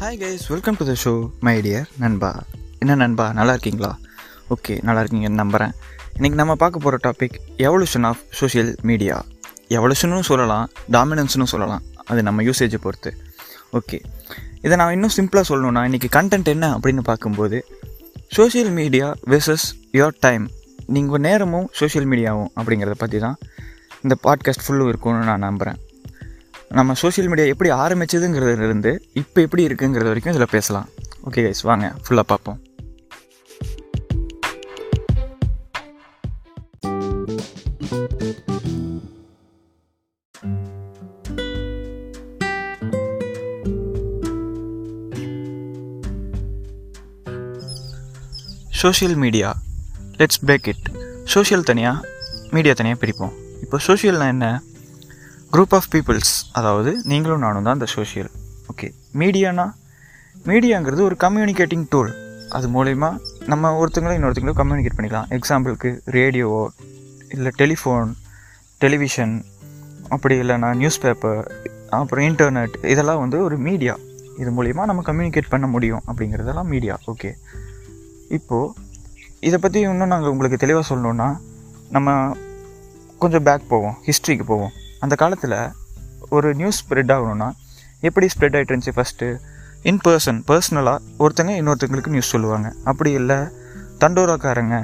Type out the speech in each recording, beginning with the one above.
Hi guys welcome to the show my dear நண்பா. என்ன நண்பா நல்லா இருக்கீங்களா? ஓகே நல்லா இருக்கீங்கன்னு நம்புகிறேன் இன்றைக்கி நம்ம பார்க்க போகிற topic evolution of social media எவல்யூஷனும் சொல்லலாம் டாமினன்ஸ்னு சொல்லலாம். அது நம்ம யூசேஜை பொறுத்து. ஓகே இதை நான் இன்னும் சிம்பிளாக சொல்லணும்னா இன்றைக்கி கண்டென்ட் என்ன அப்படின்னு பார்க்கும்போது social media versus your time நீங்கள் நேரமும் சோஷியல் மீடியாவும் அப்படிங்கிறத பற்றி தான் இந்த பாட்காஸ்ட் ஃபுல்லும் இருக்கும்னு நான் நம்புகிறேன் நம்ம சோஷியல் மீடியா எப்படி ஆரம்பிச்சதுங்கிறதுலேருந்து இப்போ எப்படி இருக்குங்கிறது வரைக்கும் இதில் பேசலாம். ஓகே கைஸ் வாங்க ஃபுல்லாக பார்ப்போம். Social media let's break it social தனியாக மீடியா தனியாக பிரிப்போம். இப்போ சோஷியல்னால் என்ன? குரூப் ஆஃப் பீப்புள்ஸ் அதாவது நீங்களும் நானும் தான் இந்த சோஷியல் ஓகே மீடியானா மீடியாங்கிறது ஒரு கம்யூனிகேட்டிங் டூல் அது மூலயமா நம்ம ஒருத்தங்களும் இன்னொருத்தங்களும் கம்யூனிகேட் பண்ணிக்கலாம். எக்ஸாம்பிளுக்கு ரேடியோவோ இல்லை டெலிஃபோன் டெலிவிஷன் அப்படி இல்லைனா நியூஸ் பேப்பர் அப்புறம் இன்டர்நெட் இதெல்லாம் வந்து ஒரு மீடியா இது மூலிமா நம்ம கம்யூனிகேட் பண்ண முடியும் அப்படிங்கிறதெல்லாம் மீடியா ஓகே இப்போது இதை பற்றி இன்னும் நாங்கள் உங்களுக்கு தெளிவாக சொல்லணுன்னா நம்ம கொஞ்சம் பேக் போவோம். ஹிஸ்ட்ரிக்கு போவோம். அந்த காலத்தில் ஒரு நியூஸ் ஸ்ப்ரெட் ஆகணும்னா எப்படி ஸ்ப்ரெட் ஆகிட்டு இருந்துச்சு ஃபஸ்ட்டு இன் பர்சன் பர்சனலாக ஒருத்தங்க இன்னொருத்தங்களுக்கு நியூஸ் சொல்லுவாங்க. அப்படி இல்லை தண்டோராக்காரங்க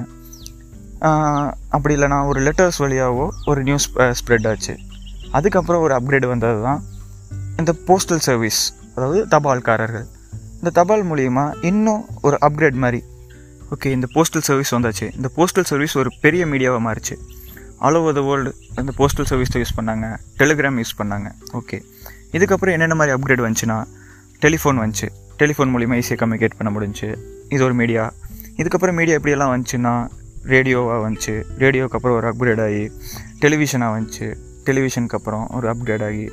அப்படி இல்லைனா ஒரு லெட்டர்ஸ் வழியாகவோ ஒரு நியூஸ் ஸ்ப்ரெட் ஆச்சு. அதுக்கப்புறம் ஒரு அப்கிரேட் வந்தது தான் இந்த போஸ்டல் சர்வீஸ் அதாவது தபால்காரர்கள். இந்த தபால் மூலியமா இன்னும் ஒரு அப்கிரேட் மாதிரி ஓகே இந்த போஸ்டல் சர்வீஸ் வந்தாச்சு. இந்த போஸ்டல் சர்வீஸ் ஒரு பெரிய மீடியாவாக மாறிச்சு. ஆல் ஓவர் த வேர்ல்டு அந்த போஸ்டல் சர்வீஸை யூஸ் பண்ணாங்க. டெலிகிராம் யூஸ் பண்ணாங்க. ஓகே இதுக்கப்புறம் என்னென்ன மாதிரி அப்கிரேட் வந்துச்சுன்னா டெலிஃபோன் வந்துச்சு. டெலிஃபோன் மூலிமா ஈஸியாக கம்யூனிகேட் பண்ண முடிஞ்சுச்சு இது ஒரு மீடியா இதுக்கப்புறம் மீடியா எப்படியெல்லாம் வந்துச்சுன்னா ரேடியோவாக வந்துச்சு. ரேடியோக்கு அப்புறம் ஒரு அப்கிரேட் ஆகி டெலிவிஷனாக வந்துச்சு. டெலிவிஷனுக்கு அப்புறம் ஒரு அப்கிரேட் ஆகி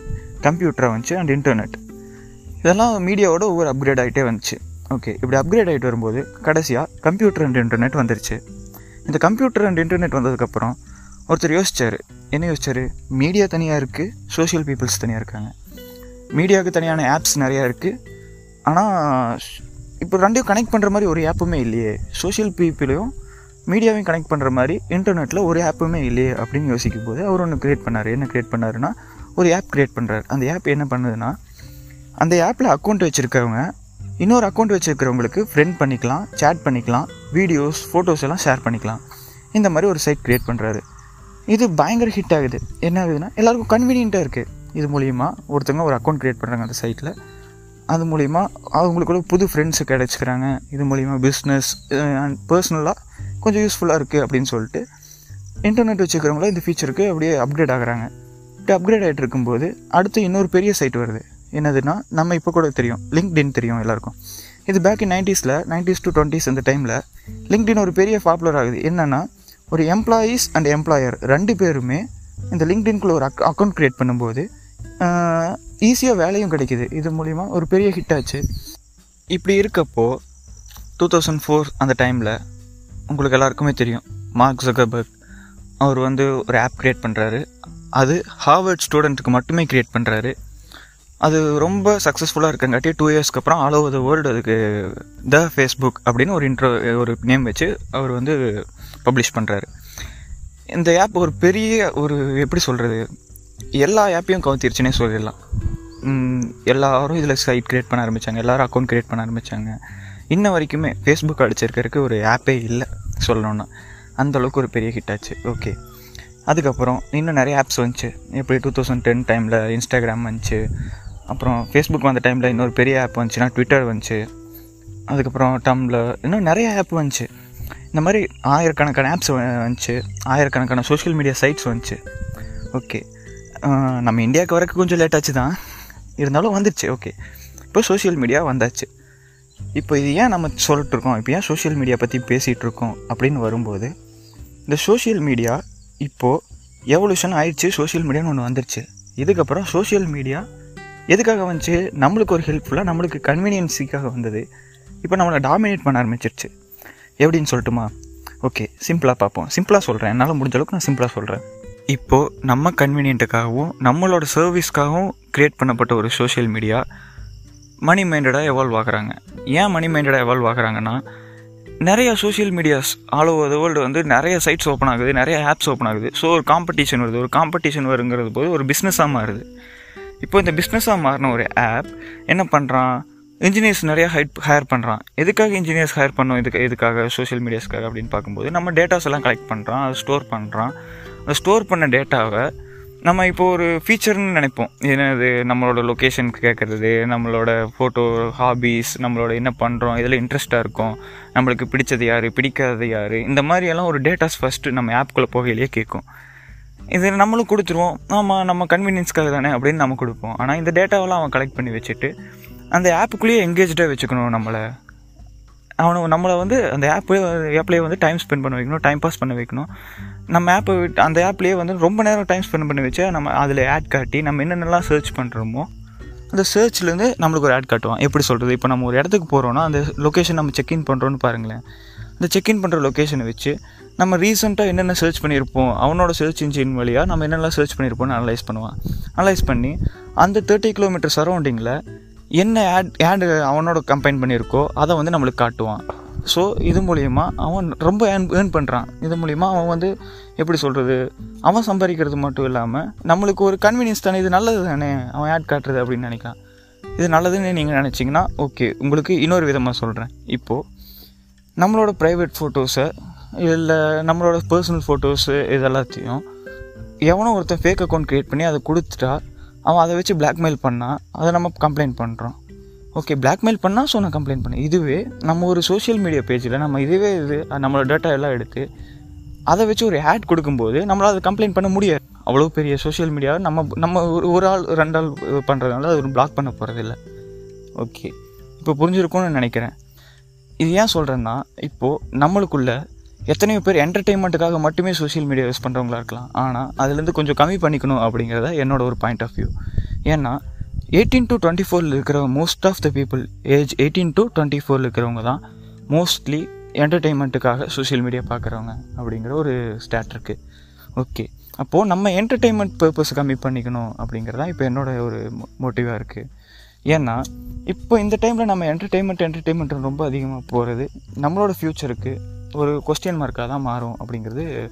கம்ப்யூட்டராக வந்துச்சு அண்ட் இன்டர்நெட் இதெல்லாம் மீடியாவோட ஒவ்வொரு அப்கிரேட் ஆகிட்டே வந்துச்சு. ஓகே இப்படி அப்கிரேட் ஆகிட்டு வரும்போது கடைசியாக கம்ப்யூட்டர் அண்ட் இன்டர்நெட் வந்துருச்சு. இந்த கம்ப்யூட்டர் அண்ட் இன்டர்நெட் வந்ததுக்கப்புறம் ஒருத்தர் யோசித்தார் என்ன யோசிச்சார்? மீடியா தனியாக இருக்குது சோஷியல் பீப்புள்ஸ் தனியாக இருக்காங்க. மீடியாவுக்கு தனியான ஆப்ஸ் நிறையா இருக்குது ஆனால் இப்போ ரெண்டையும் கனெக்ட் பண்ணுற மாதிரி ஒரு ஆப்புமே இல்லையே. சோஷியல் பீப்புளையும் மீடியாவையும் கனெக்ட் பண்ணுற மாதிரி இன்டர்நெட்டில் ஒரு ஆப்புமே இல்லையே அப்படின்னு யோசிக்கும் போது அவர் ஒன்று க்ரியேட் பண்ணார். என்ன க்ரியேட் பண்ணாருன்னா ஒரு ஆப் க்ரியேட் பண்ணுறாரு அந்த ஆப் என்ன பண்ணுதுன்னா அந்த ஆப்பில் அக்கௌண்ட் வச்சுருக்கவங்க இன்னொரு அக்கௌண்ட் வச்சுருக்கிறவங்களுக்கு ஃப்ரெண்ட் பண்ணிக்கலாம் சேட் பண்ணிக்கலாம் வீடியோஸ் ஃபோட்டோஸ் எல்லாம் ஷேர் பண்ணிக்கலாம். இந்த மாதிரி ஒரு சைட் க்ரியேட் பண்ணுறாரு இது பயங்கர ஹிட் ஆகுது. என்ன ஆகுதுன்னா எல்லாருக்கும் கன்வீனியண்ட்டாக இருக்குது இது மூலிமா ஒருத்தவங்க ஒரு அக்கௌண்ட் க்ரியேட் பண்ணுறாங்க அந்த சைட்டில் அது மூலிமா அவங்களுக்குள்ள புது ஃப்ரெண்ட்ஸு கிடச்சிக்கிறாங்க. இது மூலிமா பிஸ்னஸ் அண்ட் பர்சனலாக கொஞ்சம் யூஸ்ஃபுல்லாக இருக்குது அப்படின்னு சொல்லிட்டு இன்டர்நெட் வச்சுக்கிறவங்கள இந்த ஃபீச்சருக்கு அப்படியே அப்கிரேட் ஆகுறாங்க. இப்படி அப்கிரேட் ஆகிட்டு இருக்கும்போது அடுத்து இன்னொரு பெரிய சைட் வருது. என்னதுன்னா நம்ம இப்போ கூட தெரியும். லிங்க்டின் தெரியும் எல்லாருக்கும். இது பேக் இன் நைன்ட்டீஸில் நைன்ட்டீஸ் டு டுவெண்ட்டீஸ் அந்த டைமில் லிங்க்டின் ஒரு பெரிய பாப்புலர் ஆகுது. என்னென்னா ஒரு எம்ப்ளாயீஸ் அண்ட் எம்ப்ளாயர் ரெண்டு பேருமே இந்த லிங்க்டின்குள்ளே ஒரு அக் அக்கௌண்ட் க்ரியேட் பண்ணும்போது ஈஸியாக வேலையும் கிடைக்குது. இது மூலிமா ஒரு பெரிய ஹிட் ஆச்சு. இப்படி இருக்கப்போ டூ தௌசண்ட் ஃபோர் அந்த டைமில் உங்களுக்கு எல்லாருக்குமே தெரியும். மார்க் ஜகபர்க் அவர் வந்து ஒரு ஆப் க்ரியேட் பண்ணுறாரு அது ஹார்வர்ட் ஸ்டூடெண்ட்டுக்கு மட்டுமே க்ரியேட் பண்ணுறாரு அது ரொம்ப சக்ஸஸ்ஃபுல்லாக இருக்கங்காட்டி டூ இயர்ஸ்க்கு அப்புறம் ஆல் ஓவர் த வேர்ல்டு அதுக்கு த ஃபேஸ்புக் அப்படின்னு ஒரு இன்ட்ரோ ஒரு நேம் வச்சு அவர் வந்து பப்ளிஷ் பண்ணுறாரு இந்த ஆப் ஒரு பெரிய ஒரு எப்படி சொல்கிறது எல்லா ஆப்பையும் கவுத்திருச்சுன்னே சொல்லிடலாம். எல்லோரும் எல்லாரும் இதில் சைட் க்ரியேட் பண்ண ஆரம்பித்தாங்க எல்லோரும் அக்கௌண்ட் க்ரியேட் பண்ண ஆரம்பித்தாங்க இன்ன வரைக்குமே ஃபேஸ்புக் அடிச்சிருக்கிறதுக்கு ஒரு ஆப்பே இல்லை சொல்லணுன்னா அந்த அளவுக்கு ஒரு பெரிய ஹிட் ஆச்சு. ஓகே அதுக்கப்புறம் இன்னும் நிறைய ஆப்ஸ் வந்துச்சு. எப்படி டூ தௌசண்ட் டென் டைமில் இன்ஸ்டாகிராம் வந்துச்சு. அப்புறம் ஃபேஸ்புக் வந்த டைமில் இன்னொரு பெரிய ஆப் வந்துச்சுன்னா ட்விட்டர் வந்துச்சு. அதுக்கப்புறம் டம்ளர் இன்னும் நிறைய ஆப் வந்துச்சு. இந்த மாதிரி ஆயிரக்கணக்கான ஆப்ஸ் வந்துச்சு. ஆயிரக்கணக்கான சோஷியல் மீடியா சைட்ஸ் வந்துச்சு. ஓகே நம்ம இந்தியாவுக்கு வரக்கு கொஞ்சம் லேட் ஆச்சு தான் இருந்தாலும் வந்துடுச்சு ஓகே இப்போ சோஷியல் மீடியா வந்தாச்சு. இப்போ இது ஏன் நம்ம சொல்லிட்டுருக்கோம்? இப்போ ஏன் சோஷியல் மீடியா பற்றி பேசிகிட்டு இருக்கோம் அப்படின்னு வரும்போது இந்த சோஷியல் மீடியா இப்போது எவல்யூஷன் ஆயிடுச்சு சோஷியல் மீடியான்னு ஒன்று வந்துருச்சு. இதுக்கப்புறம் சோஷியல் மீடியா எதுக்காக வந்துச்சு? நம்மளுக்கு ஒரு ஹெல்ப்ஃபுல்லாக நம்மளுக்கு கன்வீனியன்ஸிக்காக வந்தது. இப்போ நம்மளை டாமினேட் பண்ண ஆரம்பிச்சிருச்சு. எப்படின்னு சொல்லட்டுமா? ஓகே சிம்பிளாக பார்ப்போம். சிம்பிளாக சொல்கிறேன் என்னால் முடிஞ்ச அளவுக்கு நான் சிம்பிளாக சொல்கிறேன் இப்போது நம்ம கன்வீனியன்ட்டுக்காகவும் நம்மளோட சர்வீஸ்க்காகவும் க்ரியேட் பண்ணப்பட்ட ஒரு சோஷியல் மீடியா மணி மைண்டடாக எவால்வ் ஆகுறாங்க. ஏன் மணி மைண்டடாக எவால்வ் ஆகுறாங்கன்னா நிறைய social medias all over the world வந்து நிறைய சைட்ஸ் ஓப்பன் ஆகுது நிறைய ஆப்ஸ் ஓப்பன் ஆகுது. ஸோ ஒரு காம்படிஷன் வருது. ஒரு காம்படிஷன் வருங்கிறது போது ஒரு பிஸ்னஸாக மாறுது. இப்போ இந்த பிஸ்னஸாக மாறின ஒரு ஆப் என்ன பண்ணுறான் இன்ஜினியர்ஸ் நிறையா ஹைட் ஹையர் பண்ணுறான் எதுக்காக இன்ஜினியர்ஸ் ஹையர் பண்ணோம்? இதுக்கு எதுக்காக? சோஷியல் மீடியாஸ்க்காக அப்படின்னு பார்க்கும்போது நம்ம டேட்டாஸ் எல்லாம் கலெக்ட் பண்ணுறான் அதை ஸ்டோர் பண்ணுறான் அந்த ஸ்டோர் பண்ண டேட்டாவை நம்ம இப்போ ஒரு ஃபீச்சர்னு நினைப்போம். என்னது? நம்மளோட லொக்கேஷனுக்கு கேட்குறது நம்மளோட ஃபோட்டோ ஹாபீஸ் நம்மளோட என்ன பண்ணுறோம் இதில் இன்ட்ரெஸ்ட்டாக இருக்கும் நம்மளுக்கு பிடிச்சது யார் பிடிக்காதது யார் இந்த மாதிரியெல்லாம் ஒரு டேட்டாஸ் ஃபஸ்ட்டு நம்ம ஆப்குள்ளே போகையிலேயே கேட்கும் இது நம்மளும் கொடுத்துருவோம். ஆமாம் நம்ம கன்வீனியன்ஸ்க்காக தானே அப்படின்னு நம்ம கொடுப்போம். ஆனால் இந்த டேட்டாவெல்லாம் அவன் கலெக்ட் பண்ணி வச்சுட்டு அந்த ஆப்புக்குள்ளேயே எங்கேஜ்டாக வச்சுக்கணும் நம்மளை. அவனை நம்மளை வந்து அந்த ஆப்பு ஆப்லேயே வந்து டைம் ஸ்பெண்ட் பண்ண வைக்கணும் டைம் பாஸ் பண்ண வைக்கணும். நம்ம ஆப்பை விட்டு அந்த ஆப்லேயே வந்து ரொம்ப நேரம் டைம் ஸ்பெண்ட் பண்ணி வச்சா நம்ம அதில் ஆட் காட்டி நம்ம என்னென்னலாம் சர்ச் பண்ணுறோமோ அந்த சர்ச்லேருந்து நம்மளுக்கு ஒரு ஆட் காட்டுவான். எப்படி சொல்கிறது இப்போ நம்ம ஒரு இடத்துக்கு போகிறோன்னா அந்த லொக்கேஷன் நம்ம செக்இன் பண்ணுறோன்னு பாருங்களேன். அந்த செக்இன் பண்ணுற லொக்கேஷனை வச்சு நம்ம ரீசெண்டாக என்னென்ன சர்ச் பண்ணியிருப்போம் அவனோட சர்ச் இன்ஜின் வழியாக நம்ம என்னெல்லாம் சர்ச் பண்ணியிருப்போம்னு அனலைஸ் பண்ணுவான். அனலைஸ் பண்ணி அந்த தேர்ட்டி கிலோமீட்டர் சரௌண்டிங்கில் என்ன ஆட் ஆடு அவனோட கம்பைன் பண்ணியிருக்கோ அதை வந்து நம்மளுக்கு காட்டுவான். ஸோ இது மூலிமா அவன் ரொம்ப ஏர்ன் ஏர்ன் பண்ணுறான் இது மூலிமா அவன் வந்து எப்படி சொல்கிறது அவன் சம்பாதிக்கிறது மட்டும் இல்லாமல் நம்மளுக்கு ஒரு கன்வீனியன்ஸ் தானே இது நல்லது தானே? அவன் ஆட் காட்டுறது அப்படின்னு நினைக்கிறான் இது நல்லதுன்னு நீங்கள் நினச்சிங்கன்னா ஓகே உங்களுக்கு இன்னொரு விதமாக சொல்கிறேன் இப்போது நம்மளோட ப்ரைவேட் ஃபோட்டோஸை இல்லை நம்மளோட பர்சனல் ஃபோட்டோஸு இது எல்லாத்தையும் எவனோ ஒருத்தன் ஃபேக் அக்கௌண்ட் க்ரியேட் பண்ணி அதை கொடுத்துட்டா அவன் அதை வச்சு பிளாக்மெயில் பண்ணால் அதை நம்ம கம்ப்ளைண்ட் பண்ணுறோம் ஓகே பிளாக்மெயில் பண்ணால் ஸோ நான் கம்ப்ளைண்ட் பண்ணேன். இதுவே நம்ம ஒரு சோஷியல் மீடியா பேஜில் நம்ம இதுவே இது நம்மளோட டேட்டா எல்லாம் எடுத்து அதை வச்சு ஒரு ஆட் கொடுக்கும்போது நம்மளால் அதை கம்ப்ளைண்ட் பண்ண முடியாது. அவ்வளோ பெரிய சோஷியல் மீடியாவை நம்ம நம்ம ஒரு ஒரு ஆள் ரெண்டு ஆள் பண்ணுறதுனால அது பிளாக் பண்ண போகிறதில்ல ஓகே இப்போ புரிஞ்சிருக்கும்னு நினைக்கிறேன். இது ஏன் சொல்கிறேன்னா இப்போது நம்மளுக்குள்ள எத்தனையோ பேர் என்டர்டெயின்மெண்ட்டுக்காக மட்டுமே சோஷியல் மீடியா யூஸ் பண்ணுறவங்களா இருக்கலாம். ஆனால் அதுலேருந்து கொஞ்சம் கம்மி பண்ணிக்கணும் அப்படிங்கிறத என்னோட ஒரு பாயிண்ட் ஆஃப் வியூ ஏன்னா எயிட்டீன் டு டுவெண்ட்டி ஃபோரில் இருக்கிற most of the people age eighteen to twenty ஃபோரில் இருக்கிறவங்க தான் மோஸ்ட்லி என்டர்டெயின்மெண்ட்டுக்காக சோஷியல் மீடியா பார்க்குறவங்க அப்படிங்கிற ஒரு ஸ்டாட் இருக்குது ஓகே அப்போது நம்ம என்டர்டெயின்மெண்ட் பர்பஸ் கம்மி பண்ணிக்கணும் அப்படிங்கிறதா இப்போ என்னோட ஒரு மோட்டிவாக இருக்குது ஏன்னா இப்போ இந்த டைமில் நம்ம என்டர்டெயின்மெண்ட் என்டர்டெயின்மெண்ட் ரொம்ப அதிகமாக போகிறது நம்மளோட ஃப்யூச்சருக்கு ஒரு கொஸ்டின் மார்க்காக தான் மாறும் அப்படிங்கிறது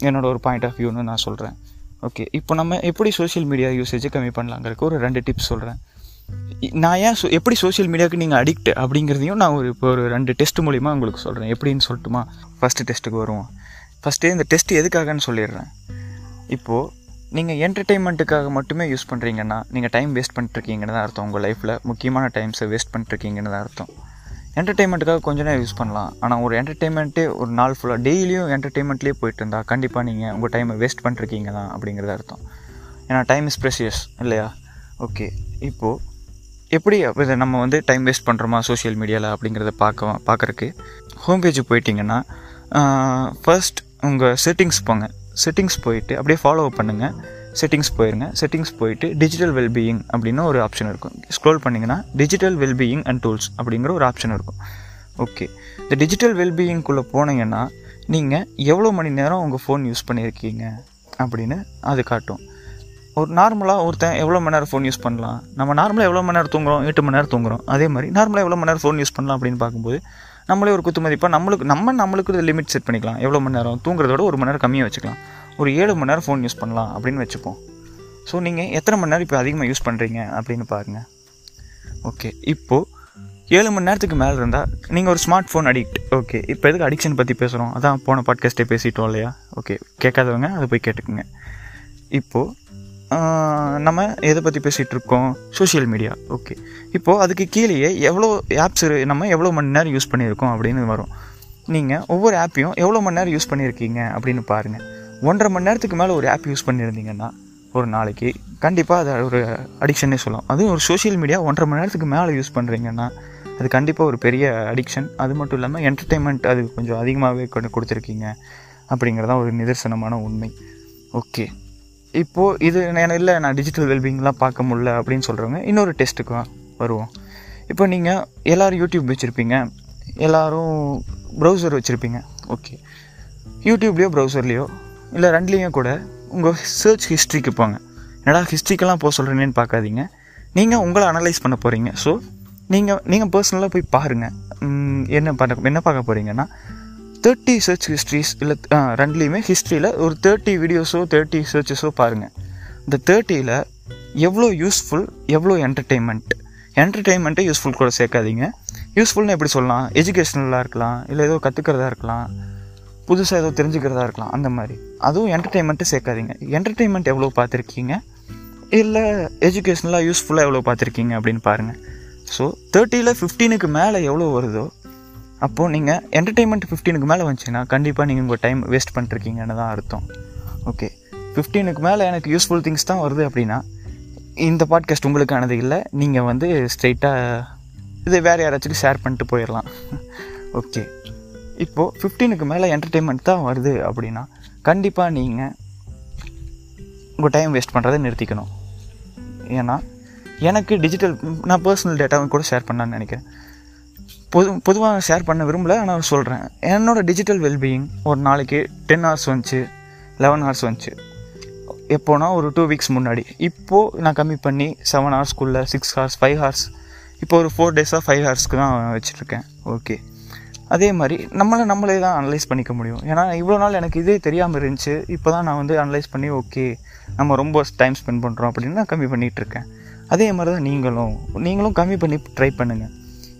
என்னோட ஒரு பாயிண்ட் ஆஃப் வியூன்னு நான் சொல்கிறேன் ஓகே இப்போ நம்ம எப்படி சோஷியல் மீடியா யூசேஜை கம்மி பண்ணலாங்கிறதுக்கு ஒரு ரெண்டு டிப்ஸ் சொல்கிறேன் நான் ஏன் சோ எப்படி சோஷியல் மீடியாவுக்கு நீங்கள் அடிக்ட் அப்படிங்கிறதையும் நான் ஒரு இப்போ ஒரு ரெண்டு டெஸ்ட் மூலிமா உங்களுக்கு சொல்கிறேன் எப்படின்னு சொல்லட்டுமா? ஃபஸ்ட்டு டெஸ்ட்டுக்கு வருவோம். ஃபஸ்ட்டு இந்த டெஸ்ட் எதுக்காகன்னு சொல்லிடுறேன். இப்போது நீங்கள் என்டர்டெயின்மெண்ட்டுக்காக மட்டுமே யூஸ் பண்ணுறீங்கன்னா நீங்கள் டைம் வேஸ்ட் பண்ணிட்டுருக்கீங்கன்னு தான் அர்த்தம் உங்கள் லைஃப்பில் முக்கியமான டைம்ஸை வேஸ்ட் பண்ணிட்டுருக்கீங்கன்னு தான் அர்த்தம். என்டர்டெயின்மெண்ட்டுக்காக கொஞ்ச நேரம் யூஸ் பண்ணலாம். ஆனால் ஒரு என்டர்டெயின்மெண்ட்டே ஒரு நாள் ஃபுல்லாக டெய்லியும் என்டர்டெயின்மெண்ட்லேயே போயிட்டு இருந்தால் கண்டிப்பாக நீங்கள் உங்கள் டைமை வேஸ்ட் பண்ணிருக்கீங்க தான் அப்படிங்கிறது அர்த்தம். ஏன்னா டைம் இஸ் ப்ரெஷியஸ் இல்லையா? ஓகே இப்போது எப்படி இதை நம்ம வந்து டைம் வேஸ்ட் பண்ணுறோமா சோஷியல் மீடியாவில் அப்படிங்கிறத பார்க்க பார்க்குறக்கு ஹோம் பேஜுக்கு போயிட்டிங்கன்னா ஃபர்ஸ்ட் உங்கள் செட்டிங்ஸ் போங்க. செட்டிங்ஸ் போயிட்டு அப்படியே ஃபாலோ பண்ணுங்கள் செட்டிங்ஸ் போயிருங்க. செட்டிங்ஸ் போயிட்டு டிஜிட்டல் வெல்பீயிங் அப்படின்னு ஒரு ஆப்ஷன் இருக்கும். ஸ்க்ரோல் பண்ணிங்கன்னா டிஜிட்டல் வெல்பீயிங் அண்ட் டூல்ஸ் அப்படிங்கிற ஒரு ஆப்ஷன் இருக்கும். ஓகே இந்த டிஜிட்டல் வெல்பீயிங்குள்ளே போனீங்கன்னா நீங்கள் எவ்வளோ மணி நேரம் உங்கள் ஃபோன் யூஸ் பண்ணியிருக்கீங்க அப்படின்னு அது காட்டும். ஒரு நார்மலாக ஒருத்தன் எவ்வளோ மணி நேரம் ஃபோன் யூஸ் பண்ணலாம்? நம்ம நார்மலாக எவ்வளோ மணி நேரம் தூங்குறோம்? எட்டு மணி நேரம் தூங்குறோம். அதே மாதிரி நார்மலாக எவ்வளோ மணி நேரம் ஃபோன் யூஸ் பண்ணலாம் அப்படின்னு பார்க்கும்போது நம்மளே ஒரு குத்து மதிப்பாக நம்மளுக்கு நம்ம நம்மளுக்கு லிமிட் செட் பண்ணிக்கலாம். எவ்வளோ மணி நேரம்? தூங்குறதோட ஒரு மணி நேரம் கம்மியாக வச்சுக்கலாம். ஒரு ஏழு மணி நேரம் ஃபோன் யூஸ் பண்ணலாம் அப்படின்னு வச்சுப்போம். ஸோ நீங்கள் எத்தனை மணி நேரம் இப்போ அதிகமாக யூஸ் பண்ணுறீங்க அப்படின்னு பாருங்கள் ஓகே இப்போது ஏழு மணி நேரத்துக்கு மேலே இருந்தால் நீங்கள் ஒரு ஸ்மார்ட் ஃபோன் அடிக்ட் ஓகே இப்போ எதுக்கு அடிக்ஷன் பற்றி பேசுகிறோம் அதான் போன பாட்காஸ்ட்டே பேசிட்டோம் இல்லையா? ஓகே கேட்காதவங்க அதை போய் கேட்டுக்குங்க. இப்போது நம்ம எதை பற்றி பேசிகிட்டு இருக்கோம்? சோஷியல் மீடியா ஓகே இப்போது அதுக்கு கீழேயே எவ்வளோ ஆப்ஸ் நம்ம எவ்வளோ மணி நேரம் யூஸ் பண்ணியிருக்கோம் அப்படின்னு வரும். நீங்கள் ஒவ்வொரு ஆப்பையும் எவ்வளோ மணி நேரம் யூஸ் பண்ணியிருக்கீங்க அப்படின்னு பாருங்கள் ஒன்றரை மணி நேரத்துக்கு மேலே ஒரு ஆப் யூஸ் பண்ணியிருந்தீங்கன்னா ஒரு நாளைக்கு கண்டிப்பாக அது ஒரு அடிக்ஷனே சொல்லலாம். அதுவும் ஒரு சோஷியல் மீடியா ஒன்றரை மணி நேரத்துக்கு மேலே யூஸ் பண்ணுறீங்கன்னா அது கண்டிப்பாக ஒரு பெரிய அடிக்ஷன் அது மட்டும் இல்லாமல் என்டர்டெயின்மெண்ட் அது கொஞ்சம் அதிகமாகவே கொண்டு கொடுத்துருக்கீங்க அப்படிங்கிறதான் ஒரு நிதர்சனமான உண்மை. ஓகே இப்போது இது நான் இல்லை நான் டிஜிட்டல் வெல்பீங்லாம் பார்க்க முடில அப்படின்னு சொல்கிறவங்க இன்னொரு டெஸ்ட்டுக்கு வருவோம். இப்போ நீங்கள் எல்லோரும் யூடியூப் வச்சுருப்பீங்க. எல்லோரும் ப்ரௌசர் வச்சுருப்பீங்க. ஓகே யூடியூப்லேயோ ப்ரௌசர்லேயோ இல்லை ரெண்டுலேயும் கூட உங்கள் சர்ச் ஹிஸ்ட்ரிக்கு போங்க. என்னடா ஹிஸ்ட்ரிக்கெல்லாம் போக சொல்கிறேன்னு பார்க்காதீங்க. நீங்கள் உங்களை அனலைஸ் பண்ண போகிறீங்க ஸோ நீங்கள் நீங்கள் பர்சனலாக போய் பாருங்கள் என்ன பண்ண என்ன பார்க்க போகிறீங்கன்னா தேர்ட்டி சர்ச் ஹிஸ்ட்ரிஸ் இல்லை ரெண்டுலேயுமே ஹிஸ்ட்ரியில் ஒரு தேர்ட்டி வீடியோஸோ தேர்ட்டி சர்ச்சஸோ பாருங்கள் இந்த தேர்ட்டியில் எவ்வளோ யூஸ்ஃபுல் எவ்வளோ என்டர்டெயின்மெண்ட் என்டர்டெயின்மெண்ட்டை யூஸ்ஃபுல் கூட சேர்க்காதீங்க. யூஸ்ஃபுல்னு எப்படி சொல்லலாம்? எஜுகேஷ்னலாக இருக்கலாம் இல்லை ஏதோ கற்றுக்கிறதா இருக்கலாம். புதுசாக ஏதோ தெரிஞ்சுக்கிறதா இருக்கலாம் அந்த மாதிரி. அதுவும் என்டர்டெயின்மெண்ட்டு சேர்க்காதீங்க. என்டர்டெயின்மெண்ட் எவ்வளோ பார்த்துருக்கீங்க? இல்லை எஜுகேஷ்னலாக யூஸ்ஃபுல்லாக எவ்வளோ பார்த்துருக்கீங்க அப்படின்னு பாருங்கள் ஸோ தேர்ட்டியில் ஃபிஃப்டீனுக்கு மேலே எவ்வளோ வருதோ அப்போது நீங்கள் என்டர்டெயின்மெண்ட் ஃபிஃப்டீனுக்கு மேலே வந்துச்சுன்னா கண்டிப்பாக நீங்கள் உங்கள் டைம் வேஸ்ட் பண்ணிருக்கீங்கன்னு தான் அர்த்தம். ஓகே ஃபிஃப்டீனுக்கு மேலே எனக்கு யூஸ்ஃபுல் திங்ஸ் தான் வருது அப்படின்னா இந்த பாட்காஸ்ட் உங்களுக்கானது இல்லை. நீங்கள் வந்து ஸ்ட்ரெயிட்டாக இது வேறு யாராச்சும் ஷேர் பண்ணிட்டு போயிடலாம். ஓகே இப்போது ஃபிஃப்டீனுக்கு மேலே என்டர்டெயின்மெண்ட் தான் வருது அப்படின்னா கண்டிப்பாக நீங்கள் உங்கள் டைம் வேஸ்ட் பண்ணுறதை நிறுத்திக்கணும். ஏன்னா எனக்கு டிஜிட்டல் நான் பர்சனல் டேட்டாவை கூட ஷேர் பண்ணான்னு நினைக்கிறேன். பொது பொதுவாக ஷேர் பண்ண விரும்பல ஆனால் சொல்கிறேன் என்னோடய டிஜிட்டல் வெல்பீயிங் ஒரு நாளைக்கு டென் ஹவர்ஸ் வந்துச்சு லெவன் ஹவர்ஸ் வந்துச்சு. எப்போனா ஒரு டூ வீக்ஸ் முன்னாடி. இப்போது நான் கம்மி பண்ணி செவன் ஹவர்ஸ்க்குள்ளே சிக்ஸ் ஹவர்ஸ் ஃபைவ் ஹவர்ஸ் இப்போ ஒரு ஃபோர் டேஸாக ஃபைவ் ஹவர்ஸ்க்கு தான் வச்சுருக்கேன் ஓகே அதே மாதிரி நம்மளை நம்மளே தான் அனலைஸ் பண்ணிக்க முடியும். ஏன்னா இவ்வளோ நாள் எனக்கு இதே தெரியாமல் இருந்துச்சு. இப்போ தான் நான் வந்து அனலைஸ் பண்ணி ஓகே நம்ம ரொம்ப டைம் ஸ்பெண்ட் பண்ணுறோம் அப்படின்னு நான் கம்மி பண்ணிகிட்ருக்கேன் அதே மாதிரி தான் நீங்களும். நீங்களும் கம்மி பண்ணி ட்ரை பண்ணுங்கள்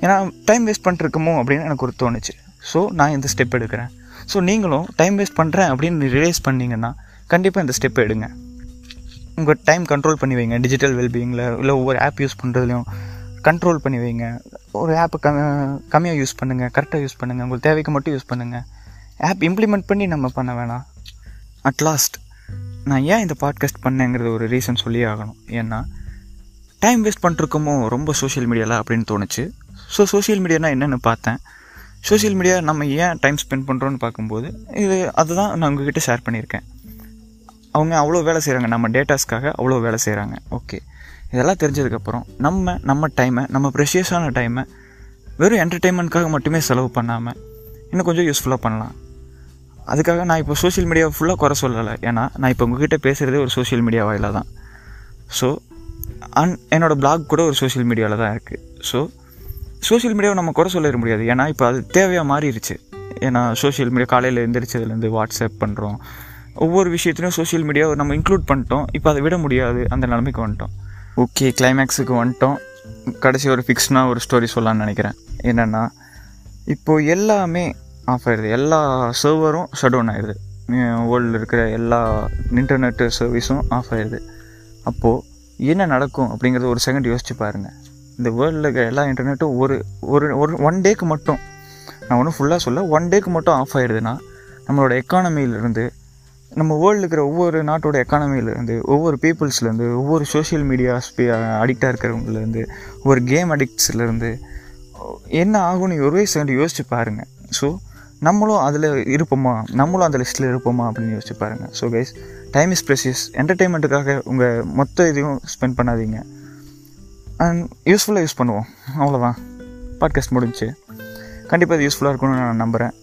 ஏன்னா டைம் வேஸ்ட் பண்ணிருக்கமோ அப்படின்னு எனக்கு ஒரு தோணுச்சு. ஸோ நான் இந்த ஸ்டெப் எடுக்கிறேன். ஸோ நீங்களும் டைம் வேஸ்ட் பண்ணுறேன் அப்படின்னு ரியலைஸ் பண்ணிங்கன்னா கண்டிப்பாக இந்த ஸ்டெப் எடுங்க. உங்கள் டைம் கண்ட்ரோல் பண்ணி வைங்க. டிஜிட்டல் வெல்பீயிங்கில் இல்லை ஒவ்வொரு ஆப் யூஸ் பண்ணுறதுலையும் கண்ட்ரோல் பண்ணி வைங்க. ஒரு ஆப்பை கம்மி கம்மியாக யூஸ் பண்ணுங்கள் கரெக்டாக யூஸ் பண்ணுங்கள் உங்களுக்கு தேவைக்கு மட்டும் யூஸ் பண்ணுங்கள் ஆப் இம்ப்ளிமெண்ட் பண்ணி நம்ம பண்ண வேணாம். அட் லாஸ்ட் நான் ஏன் இந்த பாட்காஸ்ட் பண்ணேங்கிறது ஒரு ரீசன் சொல்லியே ஆகணும். ஏன்னா டைம் வேஸ்ட் பண்ணிருக்கோமோ ரொம்ப சோஷியல் மீடியாவில் அப்படின்னு தோணுச்சு. ஸோ சோஷியல் மீடியானா என்னென்னு பார்த்தேன். சோஷியல் மீடியா நம்ம ஏன் டைம் ஸ்பெண்ட் பண்ணுறோன்னு பார்க்கும்போது இது அதுதான் நான் உங்ககிட்ட ஷேர் பண்ணியிருக்கேன். அவங்க அவ்வளோ வேலை செய்கிறாங்க நம்ம டேட்டாஸ்க்காக அவ்வளோ வேலை செய்கிறாங்க ஓகே இதெல்லாம் தெரிஞ்சதுக்கப்புறம் நம்ம நம்ம டைமை நம்ம ப்ரெஷியஸான டைமை வெறும் என்டர்டெயின்மெண்ட்காக மட்டுமே செலவு பண்ணாமல் இன்னும் கொஞ்சம் யூஸ்ஃபுல்லாக பண்ணலாம். அதுக்காக நான் இப்போ சோஷியல் மீடியாவை ஃபுல்லாக குறை சொல்லலை. ஏன்னா நான் இப்போ உங்ககிட்ட பேசுகிறதே ஒரு சோஷியல் மீடியா வாயிலாக தான். ஸோ அன் என்னோடய பிளாக் கூட ஒரு சோஷியல் மீடியாவில் தான் இருக்குது ஸோ சோஷியல் மீடியாவை நம்ம குறை சொல்லிட முடியாது. ஏன்னா இப்போ அது தேவையாக மாறிடுச்சு ஏன்னா சோஷியல் மீடியா காலையில் எழுந்திரிச்சதுலேருந்து வாட்ஸ்அப் பண்ணுறோம் ஒவ்வொரு விஷயத்துலையும் சோஷியல் மீடியாவை நம்ம இன்க்ளூட் பண்ணிட்டோம். இப்போ அதை விட முடியாது. அந்த நிலைமைக்கு வந்துட்டோம். ஓகே கிளைமேக்ஸுக்கு வந்துட்டோம். கடைசி ஒரு ஃபிக்ஸ்னாக ஒரு ஸ்டோரி சொல்லலான்னு நினைக்கிறேன். என்னென்னா இப்போது எல்லாமே ஆஃப் ஆயிடுது. எல்லா சர்வரும் ஷட் டவுன் ஆயிடுது. வேர்ல்டில் இருக்கிற எல்லா இன்டர்நெட்டு சர்வீஸும் ஆஃப் ஆயிடுது. அப்போது என்ன நடக்கும் அப்படிங்கிறத ஒரு செகண்ட் யோசிச்சு பாருங்கள் இந்த வேர்ல்டில் இருக்கிற எல்லா இன்டர்நெட்டும் ஒரு ஒரு ஒரு ஒன் டேக்கு மட்டும் நான் ஒன்றும் ஃபுல்லாக சொல்ல ஒன் டேக்கு மட்டும் ஆஃப் ஆயிடுதுன்னா நம்மளோட எக்கானமியிலேருந்து நம்ம வேர்ல்டில் இருக்கிற ஒவ்வொரு நாட்டோட எக்கானமிலேருந்து ஒவ்வொரு பீப்புள்ஸ்லேருந்து ஒவ்வொரு சோஷியல் மீடியாஸ் அடிக்டாக இருக்கிறவங்கலேருந்து ஒவ்வொரு கேம் அடிக்ட்ஸ்லேருந்து என்ன ஆகும்னு ஒரே செகண்ட் யோசிச்சு பாருங்கள் ஸோ நம்மளும் அதில் இருப்போமா? நம்மளும் அந்த லிஸ்ட்டில் இருப்போமா? அப்படின்னு யோசிச்சு பாருங்கள் so guys time is precious என்டர்டெயின்மெண்ட்டுக்காக உங்கள் மொத்த இதையும் ஸ்பெண்ட் பண்ணாதீங்க. அண்ட் யூஸ்ஃபுல்லாக யூஸ் பண்ணுவோம். அவ்வளோதான் பாட்காஸ்ட் முடிஞ்சு. கண்டிப்பாக இது யூஸ்ஃபுல்லாக இருக்கும்னு நான் நம்புகிறேன்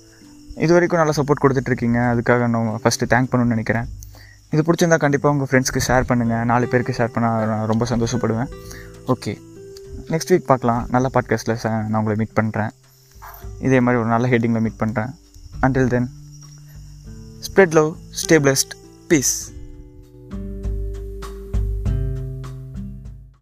இது வரைக்கும் நல்லா சப்போர்ட் கொடுத்துட்ருக்கீங்க. அதுக்காக நான் ஃபஸ்ட்டு தேங்க் பண்ணணும்னு நினைக்கிறேன். இது பிடிச்சிருந்தா கண்டிப்பாக உங்கள் ஃப்ரெண்ட்ஸ்க்கு ஷேர் பண்ணுங்கள் நாலு பேருக்கு ஷேர் பண்ணால் நான் ரொம்ப சந்தோஷப்படுவேன். ஓகே நெக்ஸ்ட் வீக் பார்க்கலாம். நல்ல பாட்காஸ்ட்டில் நான் உங்களை மீட் பண்ணுறேன் இதே மாதிரி ஒரு நல்ல ஹெட்டிங்கில் மீட் பண்ணுறேன் until then spread love stay blessed peace